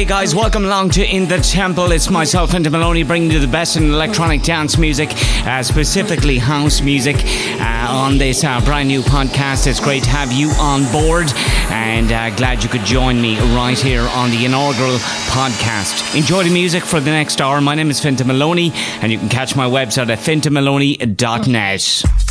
Okay, guys, welcome along to In the Temple. It's myself, Fintan Maloney, bringing you the best in electronic dance music, uh, specifically house music, uh, on this uh, brand new podcast. It's great to have you on board, and uh, glad you could join me right here on the inaugural podcast. Enjoy the music for the next hour. My name is Fintan Maloney, and you can catch my website at fintanmaloney.net.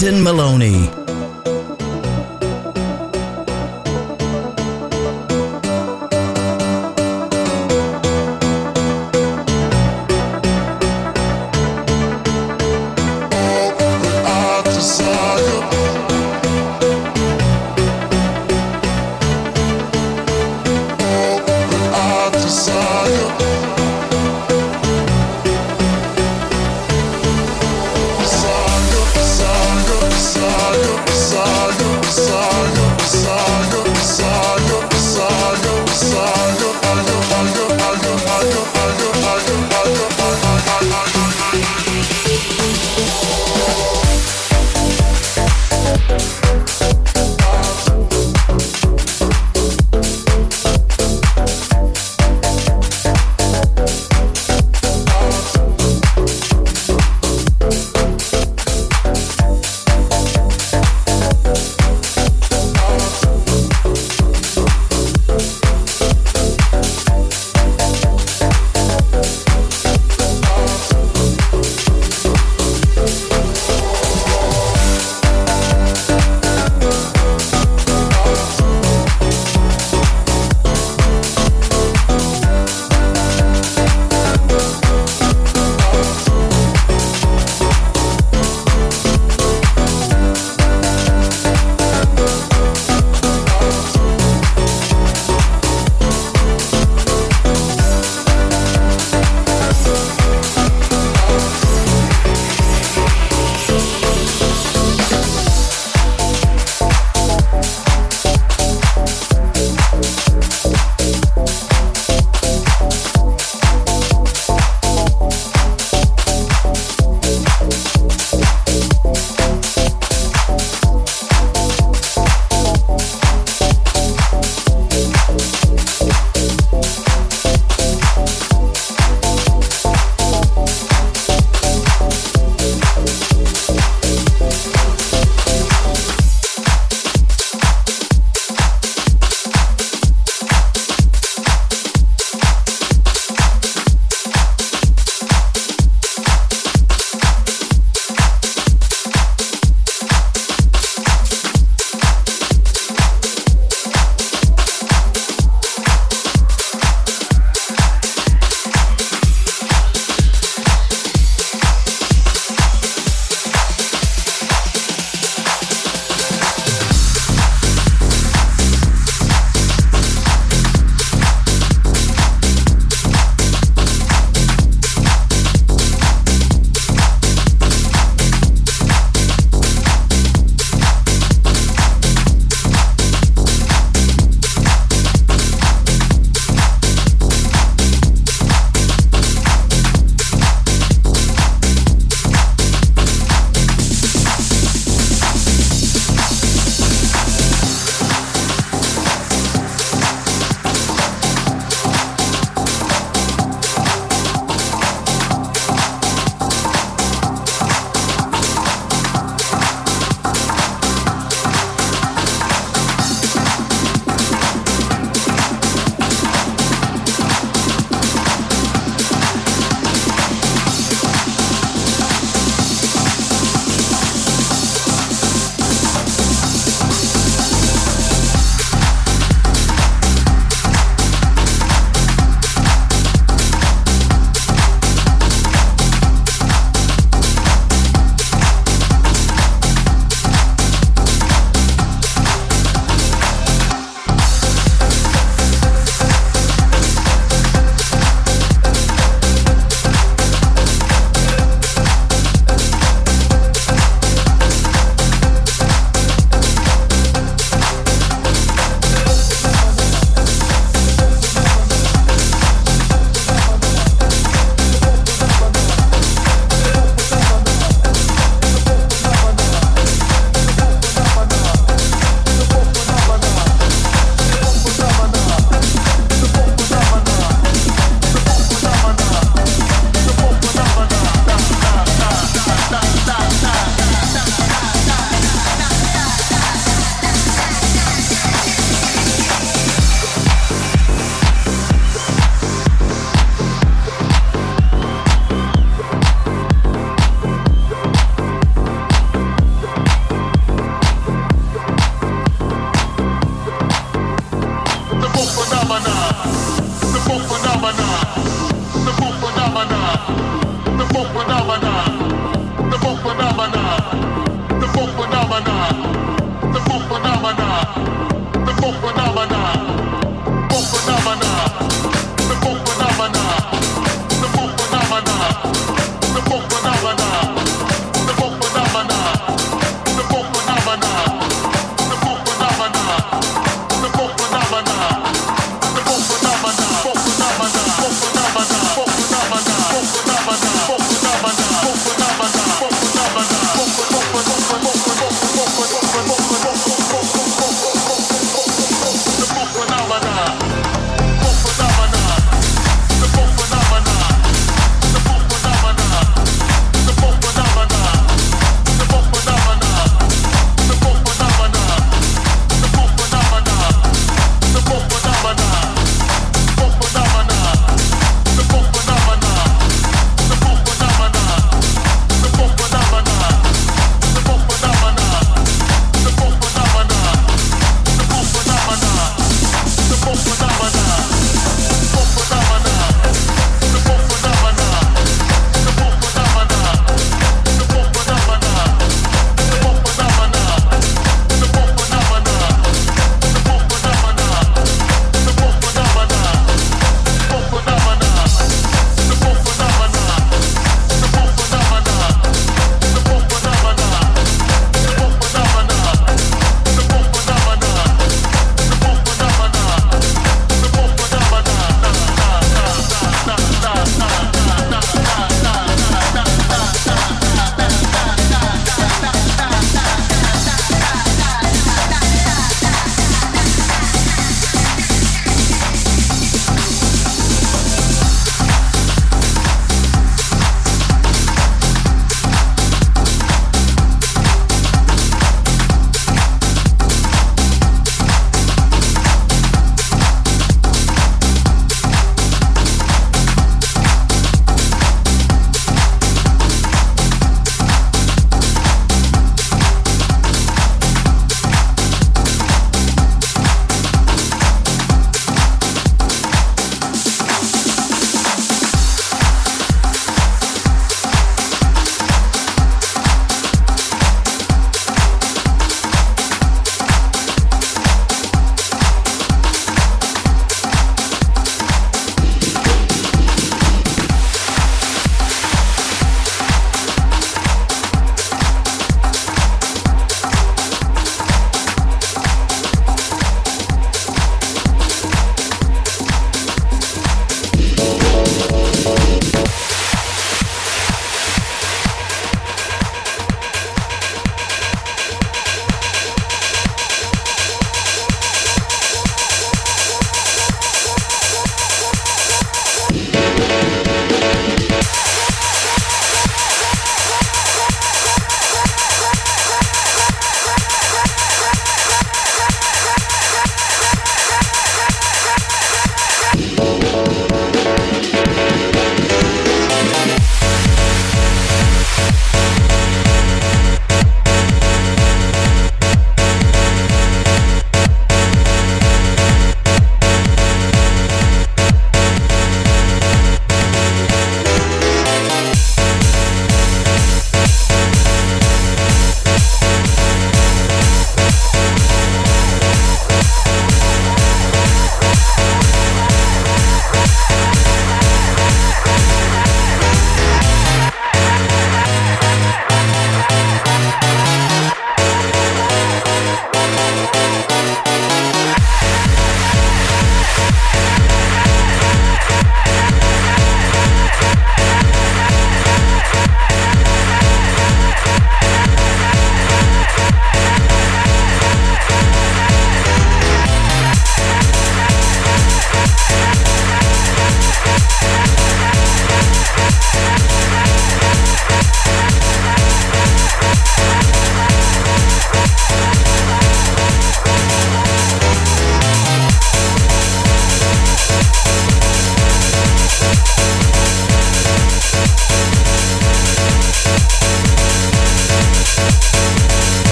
Fintan Maloney.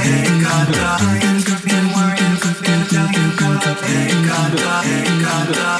Hey, God, hey, hey,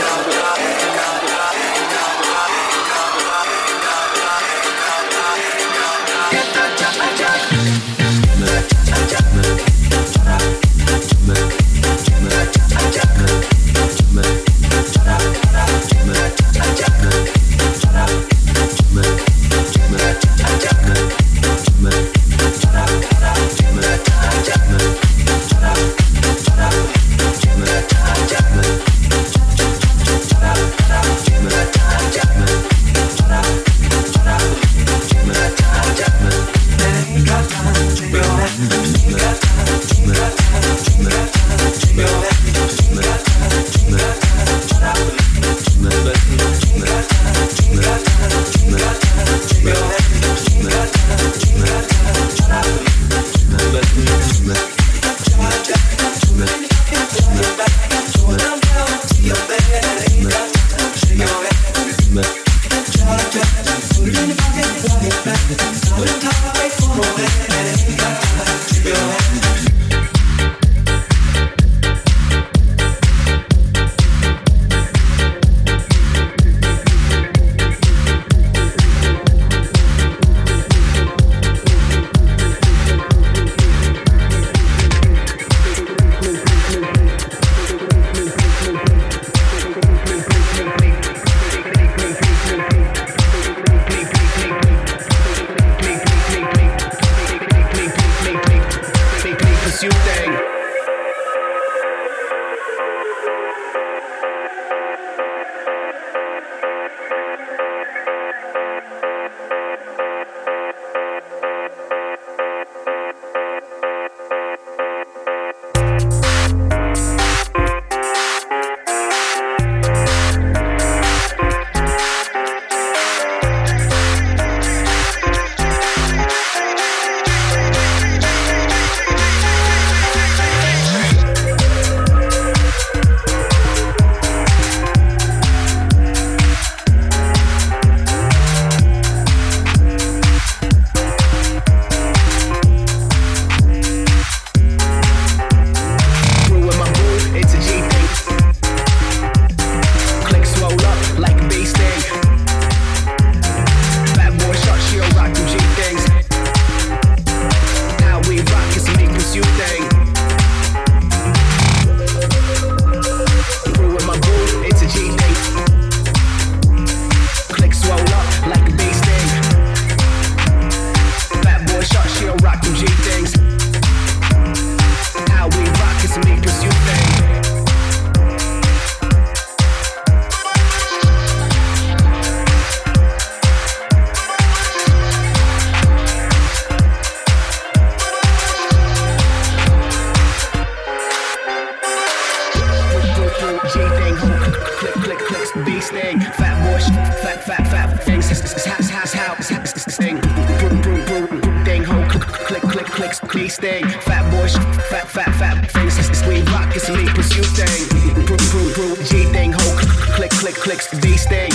click, click, thing. Fat boy, fat, fat, fat things. We rock, it's me, pursue thing. Brew, brew, brew, G thing. Ho, click, click, click, D thing.